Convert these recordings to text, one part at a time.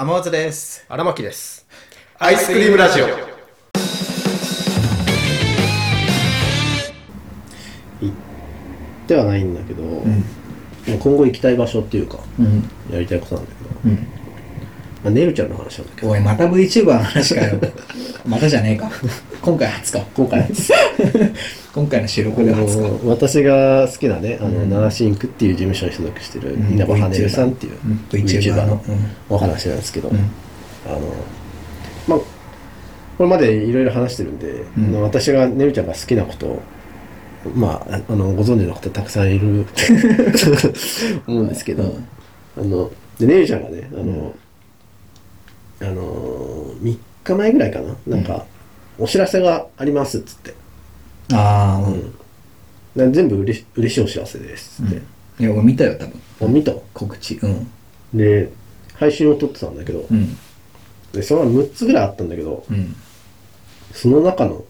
天松です。荒牧です。アイスクリームラジオ。ではないんだけど、んまあ今後行きたい場所っていうか、うん。やりたいことなんだけど、うん。まあ、ねるちゃんの話なんだけど、おい、また VTuber の話かよ。またじゃねえか。今回初か。今回、今回の収録であ初か。の私が好きなね、あの、うん。ナナシンクっていう事務所に所属してるうん。稲葉はねるさんっていううん。VTuber の。のお話なんですけど、うん。あの、まあ、これまでいろいろ話してるんで、うん。あの私がねるちゃんが好きなことを、まあ、ああのご存知の方たくさんいると思うんですけど、うん。あのでねるちゃんがねあの、あの3日前ぐらいかな？なんか、お知らせがありますっつって、ああ、な全部うれし嬉しいお知らせですっつって、いや、俺見たよ、多分。あ見た？告知。うん。で配信を撮ってたんだけど、うん。でその6つぐらいあったんだけど、うん。その中の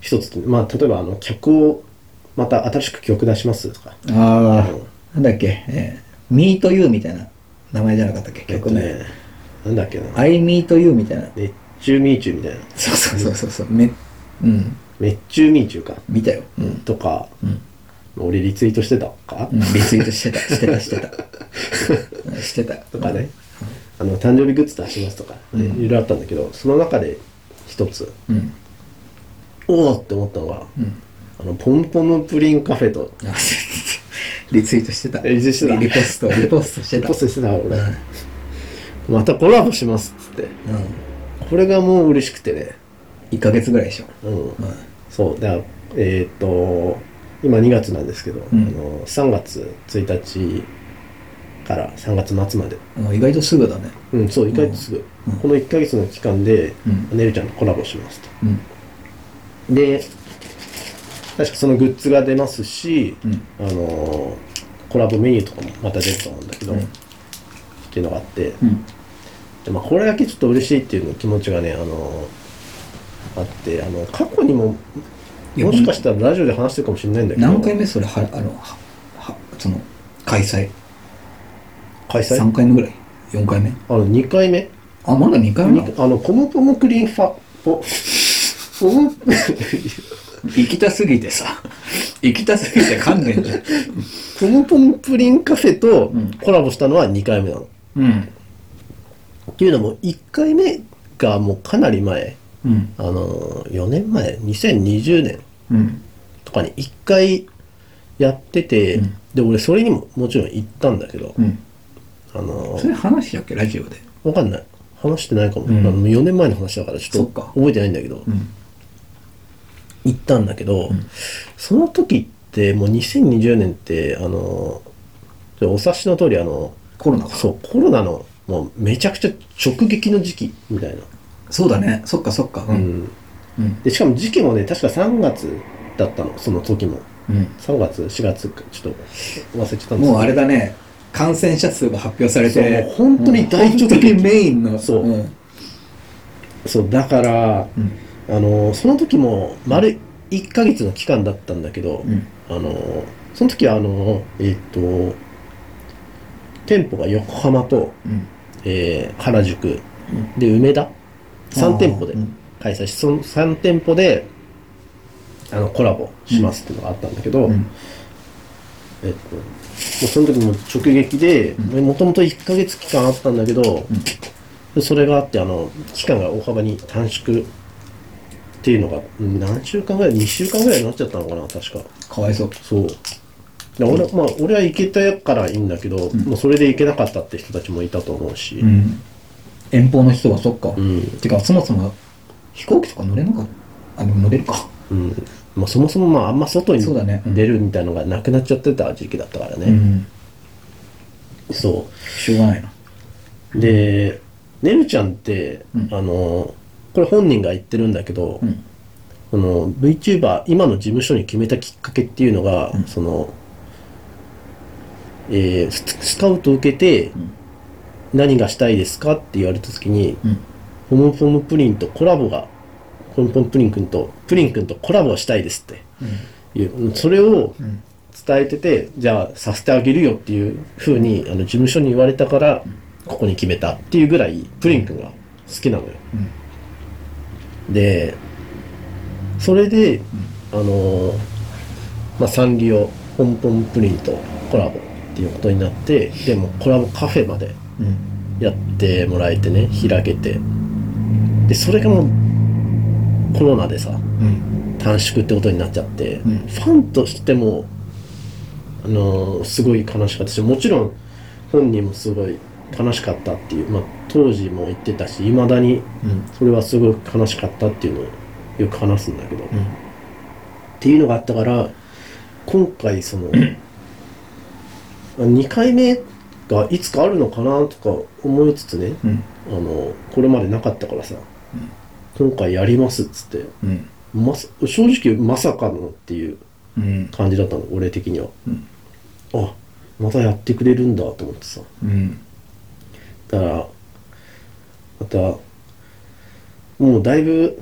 一つって、まあ、例えばあの曲をまた新しく曲出しますとか、ああ、なんだっけ、えー、Me to You みたいな名前じゃなかったっけ、曲名。えっとね、なんだっけな、I Me to You みたいな。熱中ミーチューみたいな、そうそうそうそうそう。め、うん。熱中ミーチューか、見たよ。うん。とか、うん。俺リツイートしてたか、うん、リツイートしてた、してた、してた。うんしてた。とかね、あの誕生日グッズ出しますとか、ねいろいろあったんだけど、その中で一つ、うん。おおって思ったのが、うん。あのポンポムプリンカフェと、あリツイートしてた。えリツイートしてたリポスト、リポストしてた。ポストしてた俺、うんまたコラボしますっつって、うん。これがもう嬉しくてね、1ヶ月ぐらいでしょ。うん、うん。そうだえーっと今2月なんですけど、うんあの3月1日から3月末までうん意外とすぐだね。うんそう1ヶ月すぐ、うんこの1ヶ月の期間で、うんねるちゃんとコラボしますとうん。で確かそのグッズが出ますし、うん。あのコラボメニューとかもまた出ると思うんだけど、うんっていうのがあって、うん。でまあ、これだけちょっと嬉しいっていうの気持ちがねあのあってあの過去にももしかしたらラジオで話してるかもしれないんだけど何回目？それは、あの、は、は、その、開催？開催？3回目ぐらい ?4 回目？あの2回目？あ、まだ2回目？あのポムポムクリーンファポポム行きたすぎてさ。行きたすぎて噛んでんじゃん。ポムポムプリンカフェとうんコラボしたのは2回目なの、うん。っていうのも1回目がもうかなり前。うん。あの4年前？2020年。うん。とかに1回やってて、うん。で俺それにももちろん行ったんだけど、うん。あのそれ話したっけ？ラジオで。わかんない。話してないかも、うん。あの4年前の話だからちょっと覚えてないんだけど、うん。行ったんだけど、ん。その時ってもう2020年ってあのお察しの通りあのコロナか。そうコロナのもうめちゃくちゃ直撃の時期みたいな、そうだね。そっかそっか。う。うんんうん。でしかも時期もね確か3月だったのその時もうん。3月4月かちょっと忘れちゃったんですけどもうあれだね。感染者数が発表されて。そう本当に大直撃本当にメインの。そううん。そうだから、うん。あのその時も丸1ヶ月の期間だったんだけど、うん。あのその時はあのえっ、と店舗が横浜と、うん。えー原宿。で梅田？3店舗でうん。開催しその3店舗であのコラボしますっていうのがあったんだけど、うん。えっともうその時も直撃でもともと1ヶ月期間あったんだけど、でそれがあってあの期間が大幅に短縮っていうのがうん何週間ぐらい？2週間ぐらいになっちゃったのかな確か。かわいそう。そう。で俺,、まあ、俺は行けたからいいんだけど、もうそれで行けなかったって人たちもいたと思うし、うん。遠方の人はそっか。うんてか、そもそも飛行機とか乗れなかった。あ、でも乗れるか。うんまあ、そもそもまああんま外にそうだねうん出るみたいのがなくなっちゃってた時期だったからね、うん。そしょうがないな。うでねるちゃんって、うんあのこれ本人が言ってるんだけど、うん。その VTuber 今の事務所に決めたきっかけっていうのが、うんそのえーススカウトを受けて、ん何がしたいですかって言われた時に、うん。ポムポムプリンとコラボがポムポムプリン君とプリン君とコラボしたいですって。いう、それをうん。伝えててじゃあさせてあげるよっていうふうにあの事務所に言われたから、ここに決めたっていうぐらいプリン君が好きなのよ、でそれで、あのーまあサンリオポンポンプリンとコラボっていうことになってでもコラボカフェまでうん。やってもらえてね開けて。でそれがもうコロナでさうん。短縮ってことになっちゃって、うん。ファンとしてもあのーすごい悲しかったしもちろん本人もすごい悲しかったっていう、まあ、当時も言ってたしいまだにうん。それはすごく悲しかったっていうのをよく話すんだけど、っていうのがあったから今回その 2回目がいつかあるのかなとか思いつつねうん。あのこれまでなかったからさ、今回やりますっつってうん。まさ正直まさかのっていううん。感じだったの俺的には、うん。あまたやってくれるんだと思ってさ。うん。だからまたもうだいぶ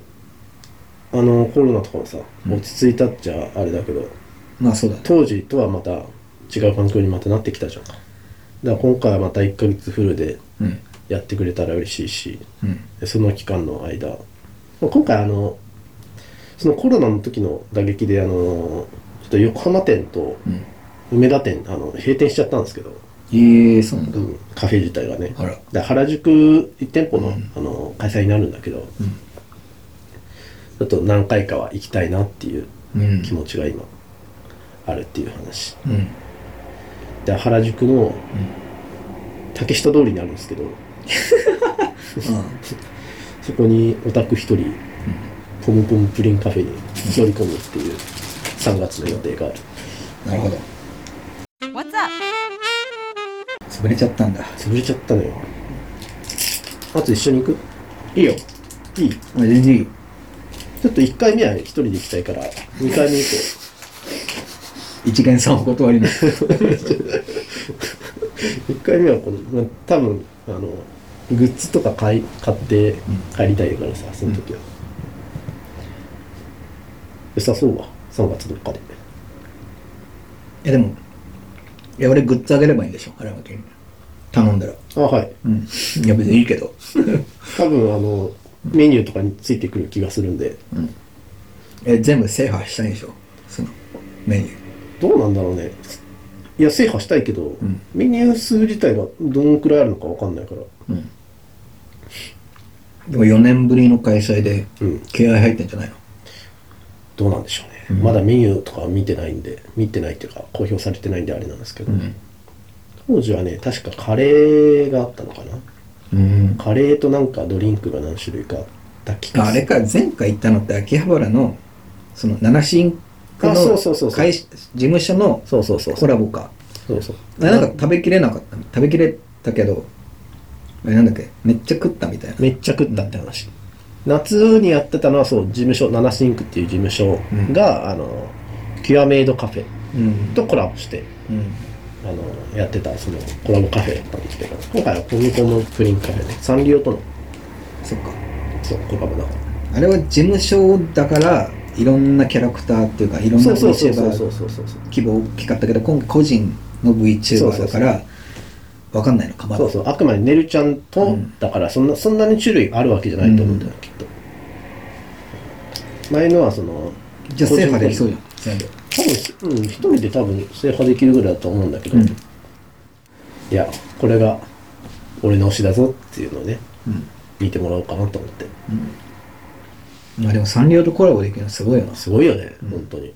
あのコロナとかもさ落ち着いたっちゃあれだけど、まあそうだね。当時とはまた違う環境にまたなってきたじゃん。かだから今回はまた1ヶ月フルでうん。やってくれたら嬉しいしうん。でその期間の間。まあ今回あのそのコロナの時の打撃であのちょっと横浜店とうん。梅田店あの閉店しちゃったんですけど、ええそうなんだ。うん。カフェ自体がね。あら。で原宿1店舗の,、あの開催になるんだけど、ちょっと何回かは行きたいなっていううん。気持ちが今あるっていう話。うんで原宿の竹下通りにあるんですけど。そこにオタク一人、ポムポムプリンカフェに乗り込むっていう3月の予定がある。なるほど。What's up? 潰れちゃったんだ。潰れちゃったのよ。あと一緒に行く？いいよ。いい？あ全然いい。ちょっと1回目は一人で行きたいから2回目以降一元さんお断りの1 回目はこの、まあ、多分あのグッズとか買い買って帰りたいからさその時は、良さそうわ3月どっかで。いやでもいや俺グッズあげればいいんでしょ原巻に。頼んだら。あはい。うん。いや別にいいけど。多分あのメニューとかについてくる気がするんで。え全部制覇したいんでしょそのメニューどうなんだろうね。いや制覇したいけど、ん。メニュー数自体がどのくらいあるのかわかんないから。でも4年ぶりの開催でうん。気合入ってんじゃないの？どうなんでしょうね、まだメニューとかは見てないんで見てないっていうか公表されてないんであれなんですけど、当時はね確かカレーがあったのかな。うん。カレーとなんかドリンクが何種類かあった気がする。あれか前回行ったのって秋葉原のそのななしいんくのあそうそうそうそう。会社事務所のそうそうそうコラボか。そうそう。なんか食べきれなかった食べきれたけどあれなんだっけめっちゃ食ったみたいな。めっちゃ食ったって話、夏にやってたのはそう事務所ななしいんくっていう事務所が、あのキュアメイドカフェうん。とコラボしてうん。あのやってたそのコラボカフェだったんですけど。今回はポムポムプリンカフェね。サンリオとの。そっか。そうコラボだから。あれは事務所だからいろんなキャラクターっていうかいろんな VTuber 規模大きかったけど今回個人の VTuber だからわかんないのかまだ。そうそう。あくまでねるちゃんと、うん。だからそんなそんなに種類あるわけじゃないと思うんだよ、きっと前のはそのじゃあ制覇できそうじゃん全部。多分うん一人で多分制覇できるぐらいだと思うんだけど、うん。いやこれが俺の推しだぞっていうのをねうん。見てもらおうかなと思ってまあでもサンリオとコラボできるのすごいよな。すごいよね、本当に。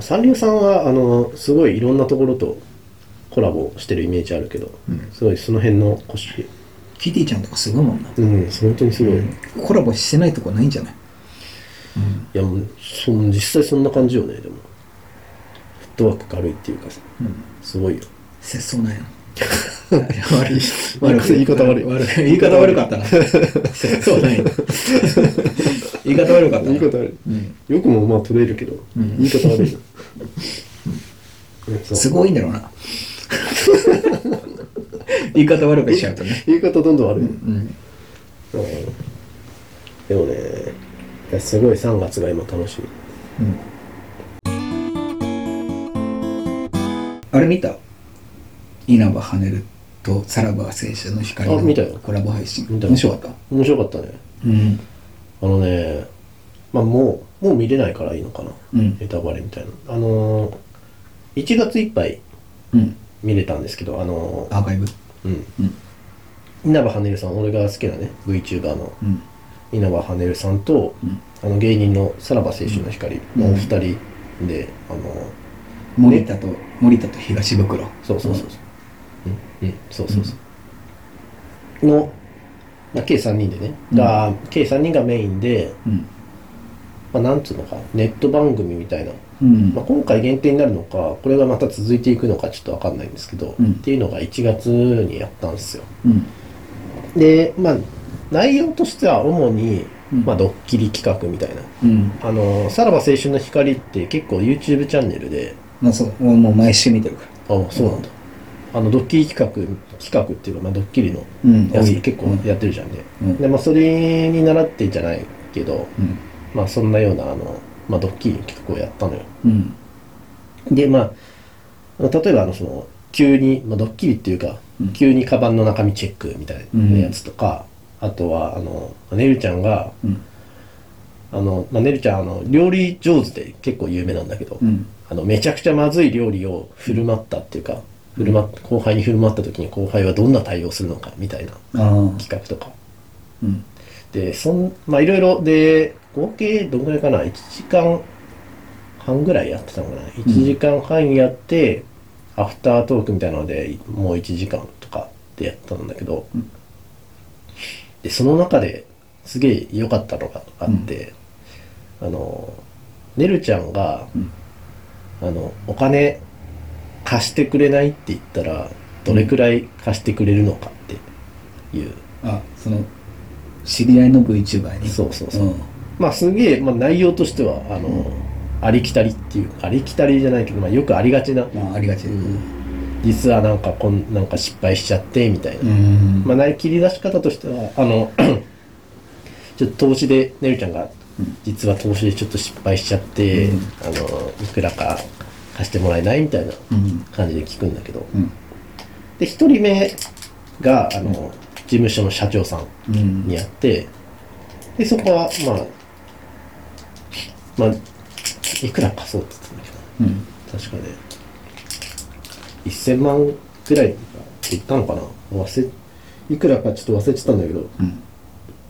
サンリオさんはあのすごいいろんなところとコラボしてるイメージあるけど、すごいその辺の腰キティちゃんとかすごいもんな。うん本当にすごい、いコラボしてないとこないんじゃない？やもうその実際そんな感じよねでも。フットワーク軽いっていうかさ、すごいよ。節操ないの悪い。言い方悪い。悪い言い方悪かったな。節操ない言い方悪かったな言い方悪い、よくもまあ取れるけど、言い方悪いな、すごいんだろうな。言い方悪くしちゃうとね。言い方どんどん悪い、でもねすごい3月が今楽しい。あれ見た？稲葉跳ねるとさらば青春の光のあ見たよ。コラボ配信。見た面白かった？面白かったね。うん。あのねまあもうもう見れないからいいのかな、うん。ネタバレみたいな。あのー、1月いっぱいうん。見れたんですけどあのーアーカイブ？うん。うん。稲葉はねるさん俺が好きなね VTuber のうん。稲葉はねるさんと、うん。あの芸人のさらば青春の光のお二人で、あの森田と森田と東袋そうそうそうそううん、うん、そうそうそう、の、まあ、計3人でね、うん。が計3人がメインで、うん。まあ、なんつうのかネット番組みたいな、うん。まあ、今回限定になるのかこれがまた続いていくのかちょっと分かんないんですけど、うん。っていうのが1月にやったんですよ。うん。でまあ内容としては主に、うん。まあ、ドッキリ企画みたいな。うん。あのさらば青春の光って結構 YouTube チャンネルでまあそう。俺もう毎週見てるから。あそうなんだ、あのドッキリ企画企画っていうか、まあ、ドッキリのやつ結構やってるじゃんね、うん。でまあそれに習ってじゃないけど、うん。まあそんなようなあの、まあ、ドッキリの企画をやったのよ。うん。でまあ例えばあのその急に、まあ、ドッキリっていうか、うん。急にカバンの中身チェックみたいなやつとか、あとはあのねるちゃんがうん。あの、まあ、ねるちゃんあの料理上手で結構有名なんだけど、うん。あのめちゃくちゃまずい料理を振る舞ったっていうか振る舞っ後輩に振る舞った時に後輩はどんな対応するのかみたいな企画とか。うん。でそんまあいろいろで合計どんぐらいかな？1時間半ぐらいやってたのかな？1時間半やって、アフタートークみたいなのでもう1時間とかでやったんだけど、うん。でその中ですげえ良かったのがあって、あのねるちゃんが、うん。あのお金貸してくれないって言ったらどれくらい貸してくれるのかっていう、あその知り合いの VTuber に？そうそうそう、ん。まあすげえ、まあ、内容としてはあの、ありきたりっていうありきたりじゃないけど、まあ、よくありがちな、まあありがち。うん。実はなんかこんなんか失敗しちゃってみたいな、うん。まあない切り出し方としてはあの ちょっと投資でねるちゃんが実は投資でちょっと失敗しちゃって、うん。あのいくらか貸してもらえないみたいなうん。感じで聞くんだけど、うん。で一人目があの、事務所の社長さんうんにやってでそこはまあまあいくら貸そうって言ってたんだけど。うん。確かね1000万ぐらいって言ったのかな。忘れいくらかちょっと忘れてたんだけどうん。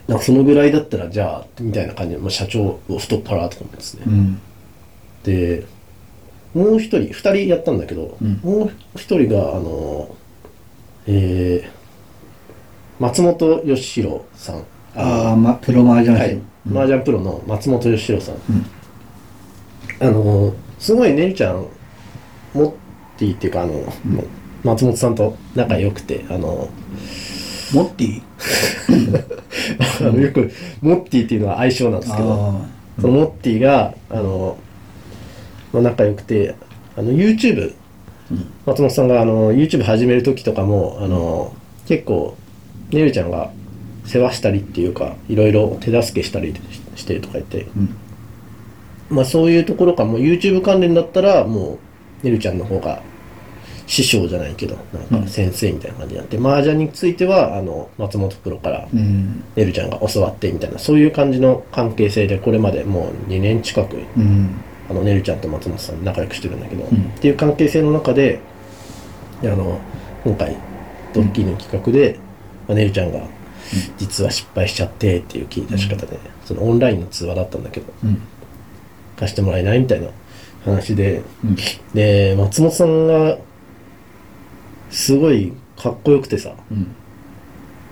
なんかそのぐらいだったらじゃあみたいな感じで、まあ、社長を太っ腹とか思うんですね、うん。でもう一人二人やったんだけど、うん。もう一人があのえー、松本義弘さん。ああまプロマージャンはい、うん。麻雀プロの松本義弘さん、うん。あのすごいねるちゃんモッティっていうかあの、松本さんと仲良くてあのモッティあのよくモッティっていうのは愛称なんですけどあそのモッティがあの、まあ、仲良くてあの YouTube うん。松本さんがあの YouTube 始める時とかもあの結構ねるちゃんが世話したりっていうかいろいろ手助けしたりししてとか言って。うん。まあそういうところかもう YouTube 関連だったらもうねるちゃんの方が師匠じゃないけどなんか先生みたいな感じになって、麻雀についてはあの松本プロからうん。ねるちゃんが教わってみたいなそういう感じの関係性でこれまでもう2年近くうんあのねるちゃんと松本さん仲良くしてるんだけど、ん。っていう関係性の中でであの今回ドッキリの企画で、まあ、ねるちゃんが実は失敗しちゃってっていう切り出し方で、そのオンラインの通話だったんだけどうん。貸してもらえないみたいな話でうん。で松本さんがすごいかっこよくてさうん。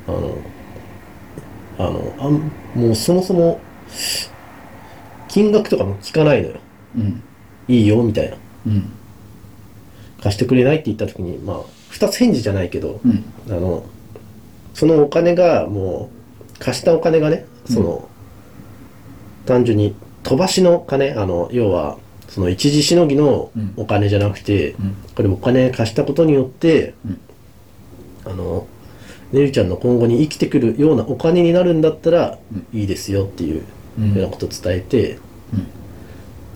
あのあのあんもうそもそも金額とかも聞かないのようん。いいよみたいな。うん貸してくれないって言った時にまあ二つ返事じゃないけど、うん。あのそのお金がもう貸したお金がねその、単純に飛ばしの金あの要はその一時しのぎのうん。お金じゃなくて、うん。これお金貸したことによって、うん。あのねるちゃんの今後に生きてくるようなお金になるんだったらいいですよっていううん。ようなことを伝えて、うん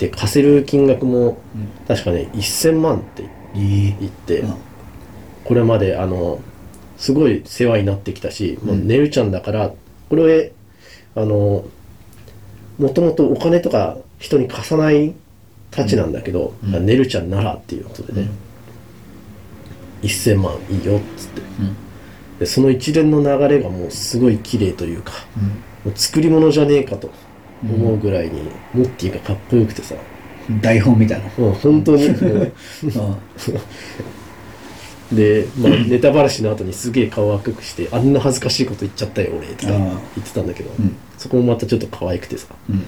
で貸せる金額もうん。確かね1000万って言って、うん。これまであのすごい世話になってきたし、もうねるちゃんだからこれあのもともとお金とか人に貸さないたちなんだけど、うん。ねるちゃんならっていうことでね、1000万いいよっつって。うん。でその一連の流れがもうすごい綺麗というかもう作り物じゃねえかと思うぐらいに、モッティがかっこよくてさ。うん台本みたいな。もう本当に。で、まあ、ネタばらしの後にすげえ顔赤くしてあんな恥ずかしいこと言っちゃったよ俺とかあ言ってたんだけど、うん。そこもまたちょっと可愛くてさ。うん。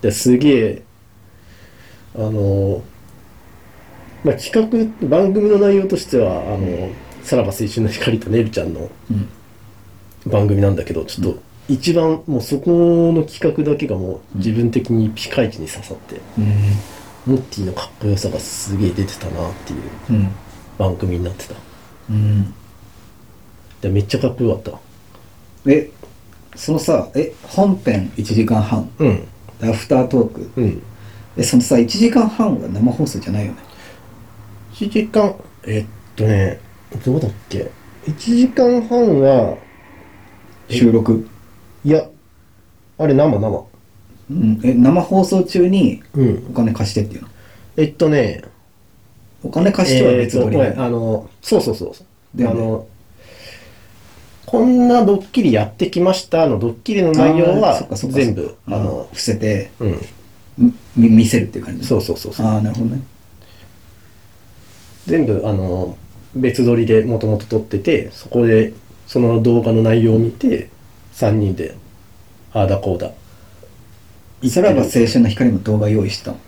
ですげえあのまあ企画番組の内容としてはあの、さらば青春の光とねるちゃんのうん。番組なんだけどちょっと一番もうそこの企画だけがもう自分的にピカイチに刺さって、うん。モッティのかっこよさがすげえ出てたなっていううん。番組になってた。うん。でめっちゃかっこよかった。えそのさえ本編1時間半。うん。でアフタートーク。うん。えそのさ1時間半は生放送じゃないよね？1時間えっとねどうだっけ？1時間半は収録いやあれ生生。うん。え生放送中にうん。お金貸してっていうの？えっとね。お金貸しては別撮りえーあのそうそうそうそう。だよねあのこんなドッキリやってきましたのドッキリの内容あーそはっかそっか。全部あのあの伏せてうん。み見せるっていう感じ？そうそうそうそう。ああなるほどね。全部あの別撮りでもともと撮っててそこでその動画の内容を見て3人でああだこうだ。さらば青春の光の動画用意したの？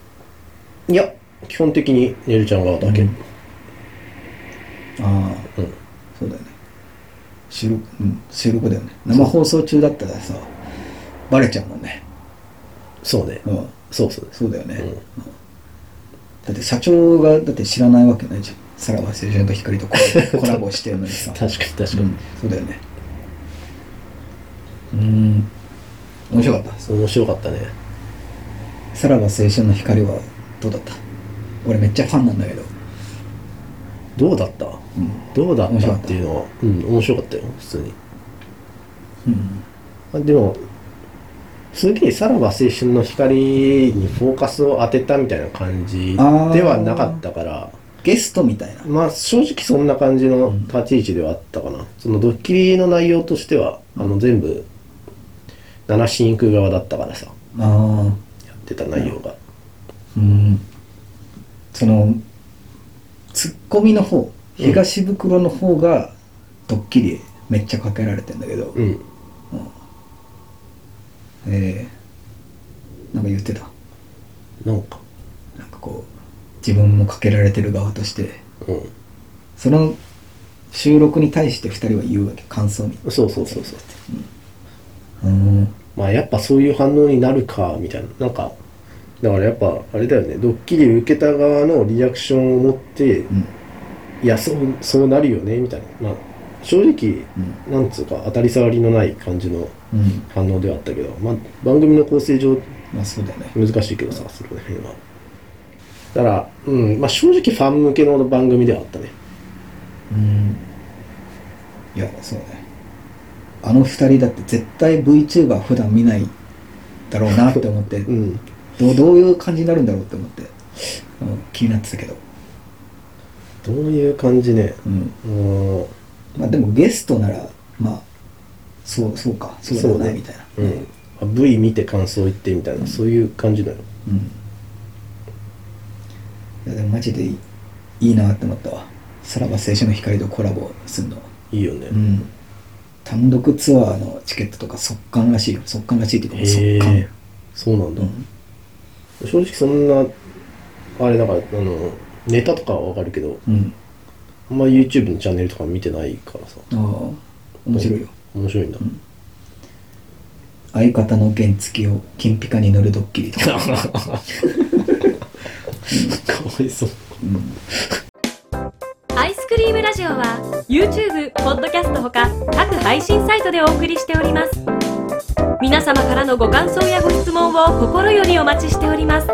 いや基本的にねるちゃん側だけ、うん。ああうん。そうだよね。収録うん収録だよね。生放送中だったらさバレちゃうもんね。そうね。うん。そうそう。そうだよね、うん。うん。だって社長がだって知らないわけないじゃん。さらば青春と光とコラボコラボしてるのにさ。確かに確かに、うん、そうだよねうん。面白かった。面白かったね。さらば青春の光はどうだった？俺めっちゃファンなんだけど。どうだった？うん。どうだったっていうのはうん面白かったよ普通に。うん。あでもすげえさらば青春の光にフォーカスを当てたみたいな感じではなかったから。ゲストみたいな。まあ正直そんな感じの立ち位置ではあったかな、そのドッキリの内容としてはあの全部七進行く側だったからさ。ああやってた内容が。うん。そのツッコミの方東袋の方がドッキリめっちゃかけられてんだけど、うん。えー、なんか言ってた？なんか。なんかこう自分もかけられてる側として。うその収録に対して2人は言うわけ感想に。んそうそうそうそう。うんまあやっぱそういう反応になるかみたいな。なんかだからやっぱあれだよね。ドッキリ受けた側のリアクションを持って、うん。いやそうそうなるよねみたいな。まあ正直、なんつうか当たり障りのない感じのうん。反応ではあったけど、まあ、番組の構成上まあそうだよね。難しいけどさその辺は。だから、うんまあ、正直ファン向けの番組ではあったね。うん。いやそうねあの2人だって絶対 VTuber 普段見ないだろうなって思ってうん。どうどういう感じになるんだろうって思って、うん、気になってたけど。どういう感じね？うん。うん。まあでもゲストならまあそうそうか。そうだなねみたいな。うん。あ V 見て感想言ってみたいな、そういう感じだようん。いやでもマジでいいいいなって思ったわ。さらば青春の光とコラボするの。いいよね、うん単独ツアーのチケットとか速乾らしいよ。速乾らしいっていうかへ速乾えそうなんだ、うん正直そんなあれだからあのネタとかはわかるけどうん。あんま YouTube のチャンネルとか見てないからさ。ああ面白いよ。面白いんだ、相方の原付を金ピカに塗るドッキリとか、かわいそう。アイスクリームラジオは YouTube、ポッドキャストほか各配信サイトでお送りしております。皆様からのご感想やご質問を心よりお待ちしております。